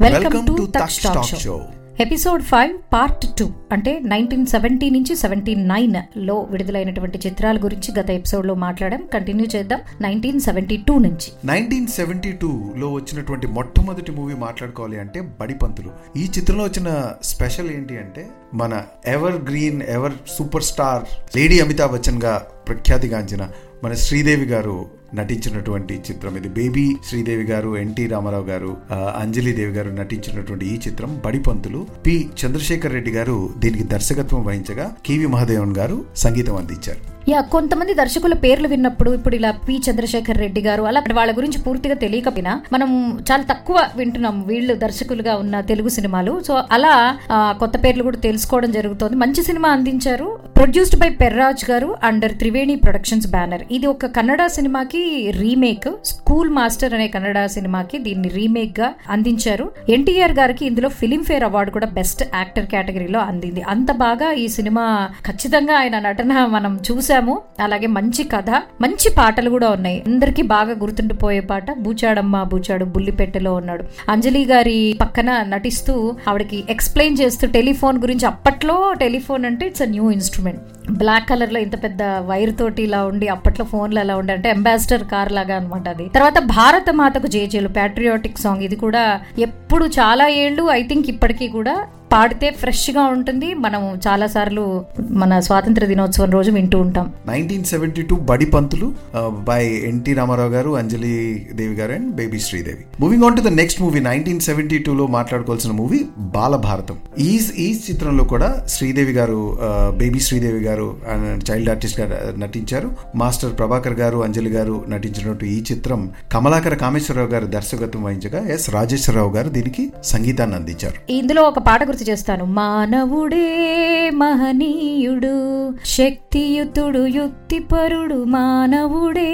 Welcome to Taksh talk show episode five part two అంటే nineteen seventy నుంచి seventy నైన్లో విడుదలైనటువంటి చిత్రాల గురించి గత ఎపిసోడ్లో మాట్లాడాం. కంటిన్యూ చేద్దాం. నైన్టీన్ సెవెంటీ టూ నుంచి. నైన్టీన్ సెవెంటీ లో వచ్చినటువంటి మొట్టమొదటి మూవీ మాట్లాడుకోవాలి అంటే బడిపంతులు ఈ చిత్రంలో వచ్చిన స్పెషల్ ఏంటి అంటే మన evergreen ever superstar lady Amitabh బచ్చన్గా ప్రఖ్యాతిగాంచిన మన శ్రీదేవి గారు నటించినటువంటి చిత్రం ఇది. బేబీ శ్రీదేవి గారు ఎన్టీ రామారావు గారు అంజలి దేవి గారు నటించినటువంటి ఈ చిత్రం బడిపంతులు. పి. చంద్రశేఖర్ రెడ్డి గారు దీనికి దర్శకత్వం వహించగా కివి మహాదేవన్ గారు సంగీతం అందించారు. యా కొంతమంది దర్శకుల పేర్లు విన్నప్పుడు ఇప్పుడు ఇలా పి. చంద్రశేఖర్ రెడ్డి గారు అలా వాళ్ళ గురించి పూర్తిగా తెలియకపోయినా మనం చాలా తక్కువ వింటున్నాం వీళ్ళు దర్శకులుగా ఉన్న తెలుగు సినిమాలు. సో అలా కొత్త పేర్లు కూడా తెలుసుకోవడం జరుగుతోంది. మంచి సినిమా అందించారు. ప్రొడ్యూస్డ్ బై పెర్రాజ్ గారు అండర్ త్రివేణి ప్రొడక్షన్స్ బ్యానర్ ఇది ఒక కన్నడ సినిమాకి రీమేక్ స్కూల్ మాస్టర్ అనే కన్నడ సినిమాకి దీన్ని రీమేక్గా అందించారు. ఎన్టీఆర్ గారికి ఇందులో ఫిలింఫేర్ అవార్డు కూడా బెస్ట్ యాక్టర్ కేటగిరీలో అందింది. అంత బాగా ఈ సినిమా ఖచ్చితంగా ఆయన నటన మనం చూసాము. అలాగే మంచి కథ మంచి పాటలు కూడా ఉన్నాయి. అందరికీ బాగా గుర్తుండిపోయే పాట బూచాడమ్మ బూచాడు బుల్లిపెట్టెలో ఉన్నాడు. అంజలి గారి పక్కన నటిస్తూ ఆవిడకి ఎక్స్ప్లెయిన్ చేస్తూ టెలిఫోన్ గురించి అప్పట్లో టెలిఫోన్ అంటే it's a new instrument black కలర్లో ఇంత పెద్ద వైర్ తోటి ఇలా ఉండి అప్పట్లో ఫోన్లు ఎలా ఉండే అంటే అంబాసిడర్ కార్ లాగా అనమాట అది. తర్వాత భారత మాతకు జేజేలు ప్యాట్రియాటిక్ సాంగ్ ఇది కూడా ఎప్పుడు చాలా ఏళ్ళు ఐ థింక్ ఇప్పటికీ కూడా పాడితే ఫ్రెష్గా ఉంటుంది. మనం చాలా సార్లు మన స్వాతంత్ర దినోత్సవం రోజు వింటూ ఉంటాం. నైన్టీన్ సెవెంటీ టూ బడి పంతులు బై ఎన్టీ రామారావు గారు అంజలి దేవి గారు and baby Sridevi. Moving on to the next movie nineteen seventy లో మాట్లాడుకోవాల్సిన మూవీ బాలభారతం. ఈ ఈ చిత్రంలో కూడా శ్రీదేవి గారు బేబీ శ్రీదేవి గారు చైల్డ్ ఆర్టిస్ట్గా నటించారు. మాస్టర్ ప్రభాకర్ గారు అంజలి గారు నటించినట్టు ఈ చిత్రం కమలాకర కామేశ్వరరావు గారు దర్శకత్వం వహించగా ఎస్ రాజేశ్వరరావు గారు దీనికి సంగీతాన్ని అందించారు. ఇందులో ఒక పాట గుర్తు చేస్తాను. మానవుడే మహనీయుడు శక్తియుతుడు యుక్తిపరుడు మానవుడే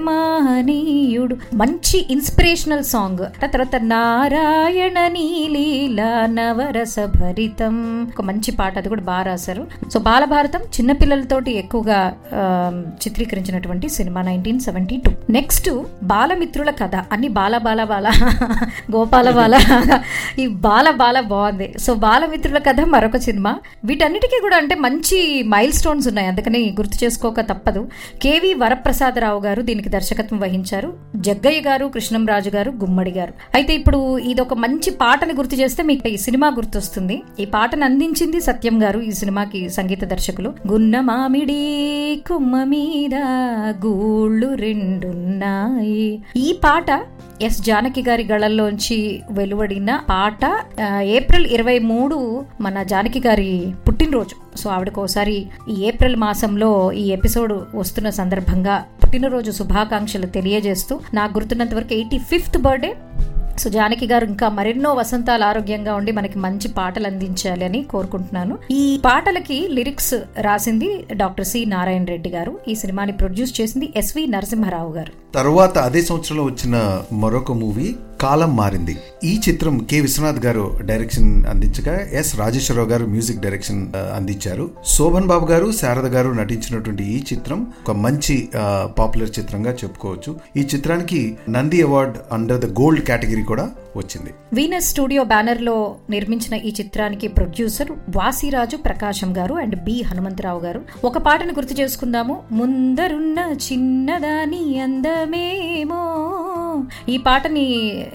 మహనీయుడు. మంచి ఇన్స్పిరేషనల్ సాంగ్. తర్వాత నారాయణ నీలీల నవరస భరితం. ఒక మంచి పాట అది కూడా బాగా రాశారు. సో బాలభారతం చిన్నపిల్లలతోటి ఎక్కువగా చిత్రీకరించినటువంటి cinema nineteen seventy two. Next బాలమిత్రుల కథ. అన్ని బాల బాల బాల గోపాల బాల ఈ బాల బాల బాగుంది. సో బాలమిత్రుల కథ మరొక సినిమా. వీటన్నిటికీ కూడా అంటే మంచి మైల్ స్టోన్స్ ఉన్నాయి. అందుకని గుర్తు చేసుకోక తప్పదు. కేవి వరప్రసాదరావు గారు దీనికి దర్శకత్వం వహించారు. జగ్గయ్య గారు కృష్ణంరాజు గారు గుమ్మడి గారు. అయితే ఇప్పుడు ఇది ఒక మంచి పాటని గుర్తు చేస్తే మీకు ఈ సినిమా గుర్తొస్తుంది. ఈ పాటను అందించింది సత్యం గారు ఈ సినిమాకి సంగీత దర్శకులు. గున్న మామిడి కుమ్మ మీద గూళ్ళు రెండున్నాయి. ఈ పాట ఎస్ జానకి గారి గళల్లోంచి వెలువడిన పాట ఏప్రిల్ ఇరవై మూడు మన జానకి గారి పుట్టినరోజు. సో ఆవిడకు ఒకసారి ఈ ఏప్రిల్ మాసంలో ఈ ఎపిసోడ్ వస్తున్న సందర్భంగా పుట్టినరోజు శుభాకాంక్షలు తెలియజేస్తూ నాకు గుర్తున్నంత వరకు eighty fifth birthday. So Janaki గారు ఇంకా మరెన్నో వసంతాలు ఆరోగ్యంగా ఉండి మనకి మంచి పాటలు అందించాలి అని కోరుకుంటున్నాను. ఈ పాటలకి లిరిక్స్ రాసింది డాక్టర్ సి నారాయణ రెడ్డి గారు. ఈ సినిమాని ప్రొడ్యూస్ చేసింది ఎస్వి నరసింహారావు గారు. తరువాత అదే సంవత్సరంలో వచ్చిన మరొక మూవీ కాలం మారింది. ఈ చిత్రం కె. విశ్వనాథ్ గారు డైరెక్షన్ అందించగా ఎస్. రాజేశ్వరరావు గారు మ్యూజిక్ డైరెక్షన్ అందించారు. శోభన్ బాబు గారు శారద గారు నటించినటువంటి ఈ చిత్రం ఒక మంచి పాపులర్ చిత్రంగా చెప్పుకోవచ్చు. ఈ చిత్రానికి Nandi award under the gold category కూడా వచ్చింది. వీనస్ స్టూడియో బ్యానర్లో నిర్మించిన ఈ చిత్రానికి ప్రొడ్యూసర్ వాసిరాజు ప్రకాశం గారు అండ్ బి. హనుమంతరావు గారు. ఒక పాటను గుర్తు చేసుకుందాము. ముందరున్న చిన్నదాని అందమేమో ఈ పాటని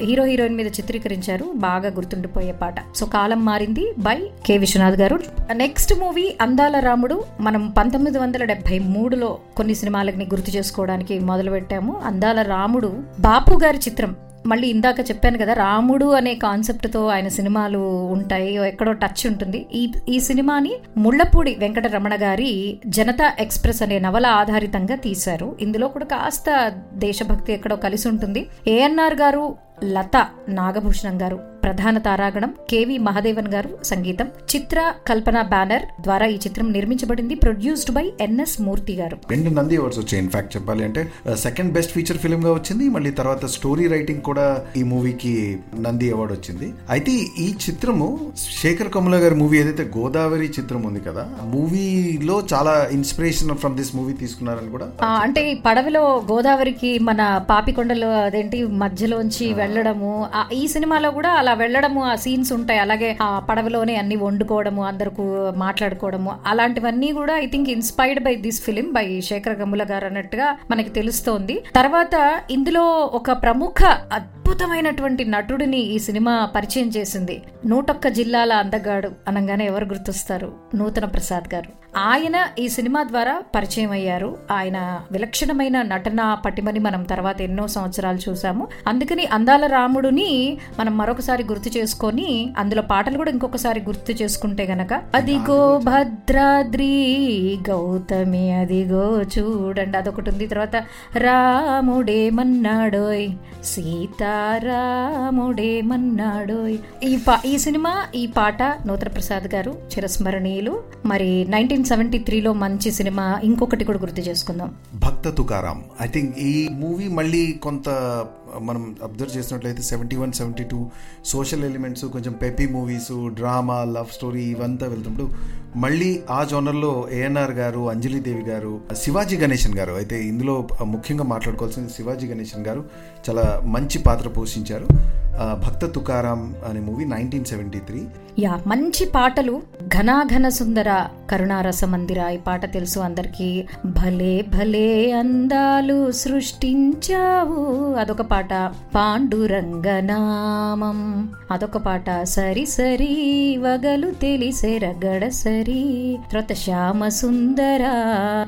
హీరో హీరోయిన్ మీద చిత్రీకరించారు. బాగా గుర్తుండిపోయే పాట. సో కాలం మారింది బై కె. విశ్వనాథ్ గారు. నెక్స్ట్ మూవీ అందాల రాముడు. మనం పంతొమ్మిది వందల డెబ్బై మూడులో కొన్ని సినిమాలని గుర్తు చేసుకోవడానికి మొదలు పెట్టాము అందాల రాముడు బాపు గారి చిత్రం. మళ్ళీ ఇందాక చెప్పాను కదా రాముడు అనే కాన్సెప్ట్తో ఆయన సినిమాలు ఉంటాయి ఎక్కడో టచ్ ఉంటుంది. ఈ ఈ సినిమాని ముళ్ళపూడి వెంకటరమణ గారి జనతా ఎక్స్ప్రెస్ అనే నవల ఆధారితంగా తీశారు. ఇందులో కూడా కాస్త దేశభక్తి ఎక్కడో కలిసి ఉంటుంది. ఏఎన్ఆర్ గారు లత నాగభూషణం గారు. ప్రధాన తారాగణం కేవి మహాదేవన్ గారు. సంగీతం చిత్ర కల్పన బ్యానర్ ద్వారా ఈ చిత్రం నిర్మించబడింది ప్రొడ్యూస్డ్ బై ఎన్ఎస్ మూర్తి గారు. రెండు నంది అవార్డ్స్ వచ్చాయి. ఇన్ఫాక్ట్ చెప్పాలి అంటే సెకండ్ బెస్ట్ ఫీచర్ ఫిల్మ్గా వచ్చింది. మళ్ళీ తర్వాత స్టోరీ రైటింగ్ కూడా ఈ మూవీకి నంది అవార్డు వచ్చింది. అయితే ఈ చిత్రము శేఖర్ కమల గారి మూవీ ఏదైతే గోదావరి చిత్రం ఉంది కదా మూవీలో చాలా ఇన్స్పిరేషన్ ఫ్రమ్ దిస్ మూవీ తీసుకున్నారని కూడా అంటే ఈ పడవలో గోదావరికి మన పాపికొండలో అదేంటి మధ్యలోంచి వెళ్ళడము ఆ- ఈ సినిమాలో కూడా అలా వెళ్ళడము ఆ సీన్స్ ఉంటాయి. అలాగే ఆ పడవలోనే అన్ని వండుకోవడము అందరికి మాట్లాడుకోవడము అలాంటివన్నీ కూడా I think inspired by this film by Sekhar Kammula గారు అన్నట్టుగా మనకి తెలుస్తోంది. తర్వాత ఇందులో ఒక ప్రముఖ అద్భుతమైనటువంటి నటుడిని ఈ సినిమా పరిచయం చేసింది. నూటొక్క జిల్లాల అందగాడు అనగానే ఎవరు గుర్తొస్తారు? నూతన ప్రసాద్ గారు. ఆయన ఈ సినిమా ద్వారా పరిచయం అయ్యారు. ఆయన విలక్షణమైన నటన పటిమని మనం తర్వాత ఎన్నో సంవత్సరాలు చూసాము. అందుకని అందాల రాముడుని మనం మరొకసారి గుర్తు చేసుకొని అందులో పాటలు కూడా ఇంకొకసారి గుర్తు చేసుకుంటే గనక అదిగో భద్రాద్రి గౌతమి అదిగో చూడండి. అదొకటి ఉంది. తర్వాత రాముడేమన్నాడోయ్ సీతారాముడేమన్నాడోయ్ ఈ పా ఈ సినిమా ఈ పాట నూతన ప్రసాద్ గారు చిరస్మరణీయులు. మరి నైన్టీన్ సెవెంటీ త్రీలో మంచి సినిమా ఇంకొకటి కూడా గుర్తు చేసుకుందాం. భక్త తుకారాం. ఐ థింక్ ఈ మూవీ మళ్ళీ కొంత మనం అబ్జర్వ్ చేసినట్లయితే seventy one seventy two social elements కొంచెం peppy movies drama love story ఇవంతా వెళ్తున్నప్పుడు మళ్ళీ ఆ జోనర్లో ఏఎన్ఆర్ గారు అంజలిదేవి గారు శివాజీ గణేశన్ గారు అయితే ఇందులో ముఖ్యంగా మాట్లాడుకోవాల్సింది శివాజీ గణేశన్ గారు చాలా మంచి పాత్ర పోషించారు. భక్త తుకారాం అనే movie nineteen seventy three yeah మంచి పాటలు ఘనాఘన సుందర కరుణారస మందిర ఈ పాట తెలుసు అందరికీ. భలే భలే అందాలు సృష్టించావు. అదొక పాట. పాట పాండురంగనామం. అదొక పాట. సరి సరి వగలు తెలిసే రగడ సరి. తర్వాత శ్యామ సుందర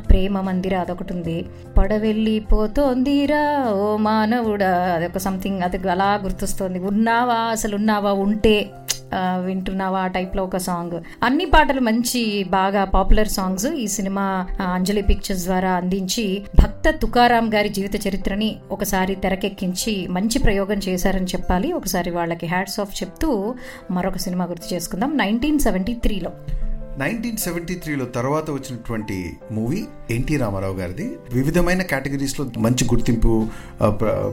ప్రేమ మందిర అదొకటి ఉంది పడవెళ్ళిపోతోందిరా ఓ మానవుడా. అదొక సంథింగ్ అది అలా గుర్తొస్తుంది. ఉన్నావా? అసలు ఉన్నావా ఉంటే. వింటున్నావా ఆ టైప్లో ఒక సాంగ్ అన్ని పాటలు మంచి బాగా పాపులర్ సాంగ్స్ ఈ సినిమా అంజలి పిక్చర్స్ ద్వారా అందించి భక్త తుకారాం గారి జీవిత చరిత్రని ఒకసారి తెరకెక్కించి మంచి ప్రయోగం చేశారని చెప్పాలి. ఒకసారి వాళ్ళకి హ్యాట్స్ ఆఫ్ చెప్తూ మరొక సినిమా గుర్తు చేసుకుందాం. నైన్టీన్ సెవెంటీ త్రీలో నైన్టీన్ సెవెంటీ త్రీలో తర్వాత వచ్చినటువంటి మూవీ ఎన్టీ రామారావు గారిది. వివిధమైన కేటగిరీస్లో మంచి గుర్తింపు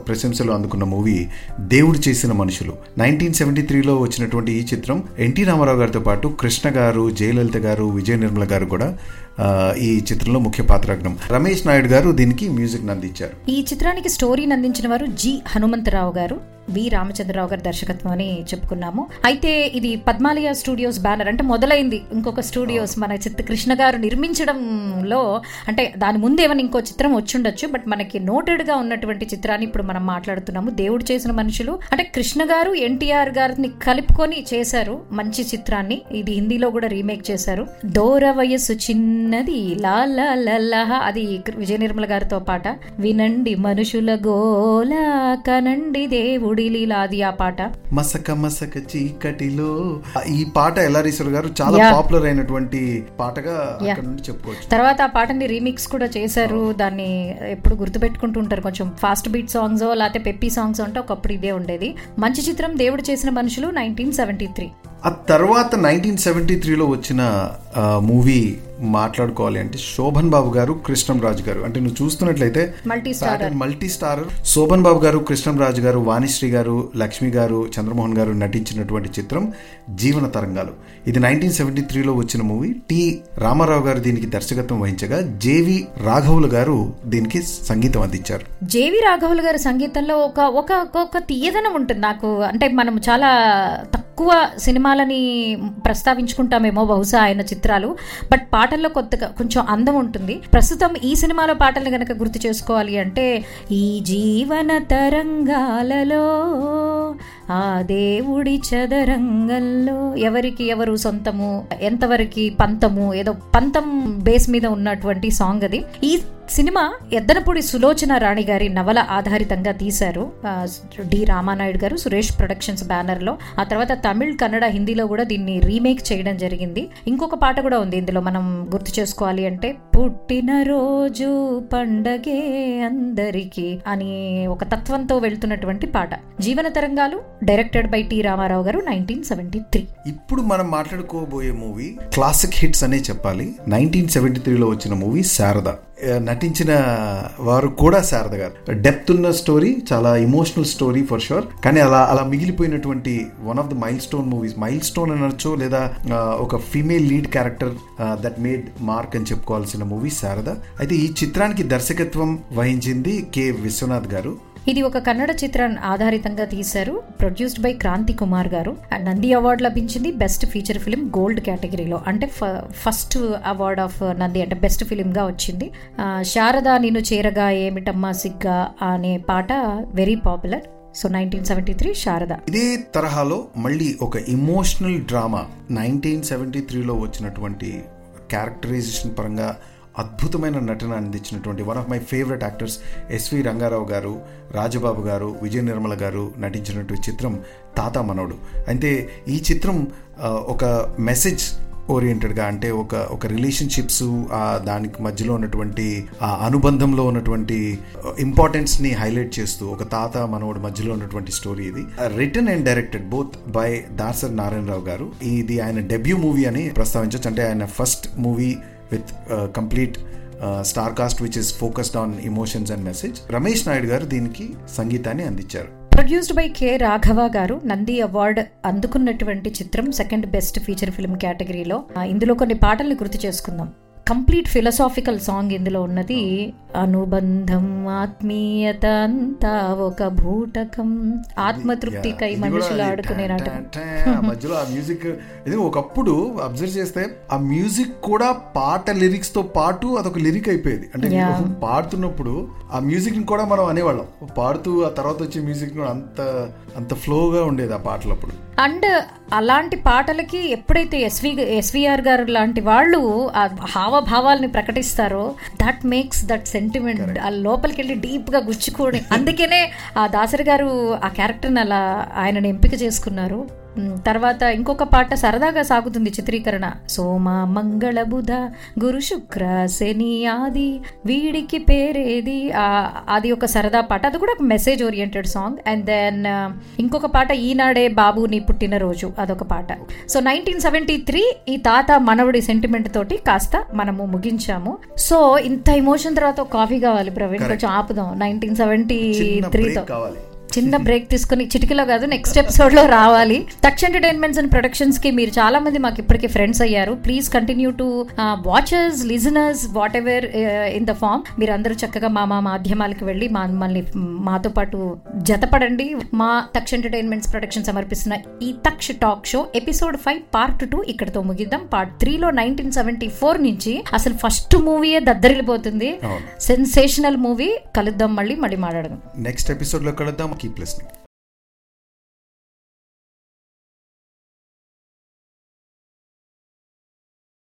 ప్రశంసలు అందుకున్న మూవీ దేవుడు చేసిన మనుషులు. నైన్టీన్ సెవెంటీ త్రీలో వచ్చినటువంటి ఈ చిత్రం ఎన్టీ రామారావు గారితో పాటు కృష్ణ గారు జయలలిత గారు విజయ నిర్మల గారు కూడా ఈ చిత్రంలో ముఖ్య పాత్రాగ్నం రమేష్ నాయుడు గారు దీనికి మ్యూజిక్ అందించారు. ఈ చిత్రానికి స్టోరీని అందించిన వారు జి హనుమంతరావు గారు వి రామచంద్రరావు గారి దర్శకత్వం అని చెప్పుకున్నాము. అయితే ఇది పద్మాలయ స్టూడియోస్ బ్యానర్ అంటే మొదలైంది. ఇంకొక స్టూడియోస్ మన చిత్త కృష్ణ గారు నిర్మించడంలో అంటే దాని ముందు ఏమైనా ఇంకో చిత్రం వచ్చుండొచ్చు బట్ మనకి నోటెడ్గా ఉన్నటువంటి చిత్రాన్ని ఇప్పుడు మనం మాట్లాడుతున్నాము. దేవుడు చేసిన మనుషులు అంటే కృష్ణ గారు ఎన్టీఆర్ గారిని కలుపుకొని చేశారు మంచి చిత్రాన్ని. ఇది హిందీలో కూడా రీమేక్ చేశారు. దూర వయస్సు చిన్నది లా లా లా లా అది విజయ నిర్మల గారితో పాట. వినండి మనుషుల గోల కనండి దేవుడి లీలా. అది ఆ పాట. మసక మసక చీకటిలో. ఈ పాట ఎల్లారీశ్వర్ గారు చాలా. పాపులర్ అయినటువంటి పాటగా చెప్పుకోవచ్చు. తర్వాత ఆ పాటని రీమిక్స్ కూడా చేశారు. దాన్ని ఎప్పుడు గుర్తుపెట్టుకుంటూ ఉంటారు. కొంచెం ఫాస్ట్ బీట్ సాంగ్స్ లేకపోతే పెప్పీ సాంగ్స్ అంటే ఒకప్పుడు ఇదే ఉండేది. మంచి చిత్రం దేవుడు చేసిన మనుషులు నైన్టీన్ సెవెంటీ త్రీ. ఆ తర్వాత నైన్టీన్ సెవెంటీ త్రీలో వచ్చిన మూవీ మాట్లాడుకోవాలి అంటే శోభన్ బాబు గారు కృష్ణం రాజు గారు. అంటే నువ్వు చూస్తున్నట్లయితే మల్టీ స్టార్ శోభన్ బాబు గారు కృష్ణం రాజు గారు వాణిశ్రీ గారు లక్ష్మి గారు చంద్రమోహన్ గారు నటించినటువంటి చిత్రం జీవన తరంగాలు. ఇది నైన్టీన్ సెవెంటీ త్రీలో వచ్చిన మూవీ. టి రామారావు గారు దీనికి దర్శకత్వం వహించగా జేవి రాఘవులు గారు దీనికి సంగీతం అందించారు. జేవి రాఘవులు గారి సంగీతంలో ఒక ఒక ఒక తీయదనం ఉంటుంది. నాకు అంటే మనం చాలా తక్కువ సినిమాలని ప్రస్తావించుకుంటామేమో బహుశా ఆయన చిత్రాలు. బట్ పాటల్లో కొత్తగా కొంచెం అందం ఉంటుంది. ప్రస్తుతం ఈ సినిమాలో పాటల్ని కనుక గుర్తు చేసుకోవాలి అంటే ఈ జీవన తరంగాలలో ఆ దేవుడి చదరంగంలో ఎవరికి ఎవరు సొంతము ఎంతవరకు పంతము ఏదో పంతం బేస్ మీద ఉన్నటువంటి సాంగ్ అది. ఈ సినిమా ఎద్దనపూడి సులోచన రాణి గారి నవల ఆధారితంగా తీశారు. డి రామానాయుడు గారు సురేష్ ప్రొడక్షన్స్ బ్యానర్లో ఆ తర్వాత తమిళ్ కన్నడ హిందీలో కూడా దీన్ని రీమేక్ చేయడం జరిగింది. ఇంకొక పాట కూడా ఉంది ఇందులో మనం గుర్తు చేసుకోవాలి అంటే పుట్టిన రోజు పండగే అందరికి అని ఒక తత్వంతో వెళ్తున్నటువంటి పాట. జీవన తరంగాలు డైరెక్టెడ్ బై టి రామారావు గారు నైన్టీన్ సెవెంటీ త్రీ. ఇప్పుడు మనం మాట్లాడుకోబోయే మూవీ క్లాసిక్ హిట్స్ అనే చెప్పాలి. నైన్టీన్ సెవెంటీ త్రీలో వచ్చిన మూవీ శారద. నటించిన వారు కూడా శారద గారు. డెప్త్ ఉన్న స్టోరీ చాలా ఇమోషనల్ స్టోరీ ఫర్ షూర్ కానీ అలా అలా మిగిలిపోయినటువంటి one of the milestone movies milestone అనొచ్చు లేదా ఒక female lead character that made mark అని చెప్పుకోవాల్సిన మూవీ శారద. అయితే ఈ చిత్రానికి దర్శకత్వం వహించింది కె. విశ్వనాథ్ గారు. ఇది ఒక కన్నడ చిత్రాన్ని ఆధారితంగా తీశారు ప్రొడ్యూస్డ్ బై క్రాంతి కుమార్ గారు. నంది అవార్డు లభించింది బెస్ట్ ఫీచర్ ఫిలిం గోల్డ్ కేటగిరీలో అంటే ఫస్ట్ అవార్డ్ ఆఫ్ నంది అంటే బెస్ట్ ఫిలిం గా వచ్చింది. శారదా శారద నిన్ను చేరగా ఏమిటమ్మా సిగ్గా అనే పాట very popular so nineteen seventy three Sharada. ఇదే తరహాలో మళ్ళీ ఒక ఇమోషనల్ డ్రామా నైన్టీన్ సెవెంటీ త్రీలో వచ్చినటువంటి క్యారెక్టరైజేషన్ పరంగా అద్భుతమైన నటన అందించినటువంటి one of my favourite actors SV Ranga Rao గారు రాజబాబు గారు విజయ నిర్మల గారు నటించినటువంటి చిత్రం తాత మనోడు. అయితే ఈ చిత్రం ఒక మెసేజ్ ఓరియంటెడ్గా అంటే ఒక ఒక రిలేషన్షిప్స్ దానికి మధ్యలో ఉన్నటువంటి ఆ అనుబంధంలో ఉన్నటువంటి ఇంపార్టెన్స్ని హైలైట్ చేస్తూ ఒక తాత మనవడు మధ్యలో ఉన్నటువంటి స్టోరీ ఇది. Written and directed both by Dasari Narayana Rao garu. ఇది ఆయన డెబ్యూ మూవీ అని ప్రస్తావించవచ్చు అంటే ఆయన first movie with complete star cast which is focused on emotions and message Ramesh Naidu గారు దీనికి సంగీతాన్ని అందించారు. ప్రొడ్యూస్డ్ బై కె రాఘవ గారు నంది అవార్డ్ అందుకున్నటువంటి చిత్రం సెకండ్ బెస్ట్ ఫీచర్ ఫిల్మ్ కేటగిరీలో ఇందులో కొన్ని పాటల్ని గుర్తు చేసుకుందాం. కంప్లీట్ ఫిలసాఫికల్ సాంగ్ ఇందులో ఉన్నది అనుబంధం ఆత్మీయత అంతా ఒక భూటకం ఆత్మతృప్తికై మనుషులు ఆడుకునే నాటకం. మధ్యలో ఆ మ్యూజిక్ ఇది ఒకప్పుడు అబ్జర్వ్ చేస్తే ఆ మ్యూజిక్ కూడా పాట లిరిక్స్తో పాటు అదొక లిరిక్ అయిపోయేది. అంటే పాడుతున్నప్పుడు ఆ మ్యూజిక్ని కూడా మనం అనేవాళ్ళం. పాడుతూ ఆ తర్వాత వచ్చే మ్యూజిక్ కూడా అంత అంత ఫ్లోగా ఉండేది ఆ పాటలప్పుడు. అండ్ అలాంటి పాటలకి ఎప్పుడైతే ఎస్వి ఎస్విఆర్ గారు లాంటి వాళ్ళు ఆ హావభావాల్ని ప్రకటిస్తారో దట్ మేక్స్ దట్ సెంటిమెంట్ ఆ లోపలికి వెళ్ళి డీప్గా గుచ్చుకొని అందుకనే ఆ దాసరి గారు ఆ క్యారెక్టర్ని అలా ఆయనని ఎంపిక చేసుకున్నారు. తర్వాత ఇంకొక పాట సరదాగా సాగుతుంది చిత్రీకరణ. సోమ మంగళ బుధ గురు శుక్ర శని ఆది వీడికి పేరేది అది ఒక సరదా పాట. అది కూడా ఒక message oriented song and then ఇంకొక పాట ఈనాడే బాబు నీ పుట్టినరోజు. అదొక పాట. సో నైన్టీన్ సెవెంటీ త్రీ ఈ తాత మనవడి సెంటిమెంట్ తోటి కాస్త మనము ముగించాము. సో ఇంత ఎమోషన్ తర్వాత కాఫీ కావాలి ప్రవీణ్. కొంచెం ఆపుదాం. నైన్టీన్ సెవెంటీ త్రీతో కావాలి. చిన్న బ్రేక్ తీసుకుని చిటికలో కాదు నెక్స్ట్ ఎపిసోడ్లో రావాలి. టచ్ ఎంటర్టైన్మెంట్స్ అండ్ ప్రొడక్షన్స్కి మీరు చాలా మంది మాకు ఇప్పటికే ఫ్రెండ్స్ అయ్యారు. Please continue to watchers listeners whatever in the form మీరు అందరూ చక్కగా మా మా మాధ్యమాలకు వెళ్ళి మా మమ్మల్ని మాతో పాటు జతపడండి. మా టచ్ ఎంటర్టైన్మెంట్స్ ప్రొడక్షన్ సమర్పిస్తున్న ఈ Taksha talk show episode five part two ఇక్కడతో ముగిద్దాం. పార్ట్ త్రీలో నైన్టీన్ సెవెంటీ ఫోర్ నుంచి అసలు ఫస్ట్ మూవీయే దద్దరిల్లిపోతుంది. సెన్సేషనల్ మూవీ కలుద్దాం మళ్ళీ మళ్ళీ మాట్లాడదాం. నెక్స్ట్ ఎపిసోడ్లో కలుద్దాం. keep listening.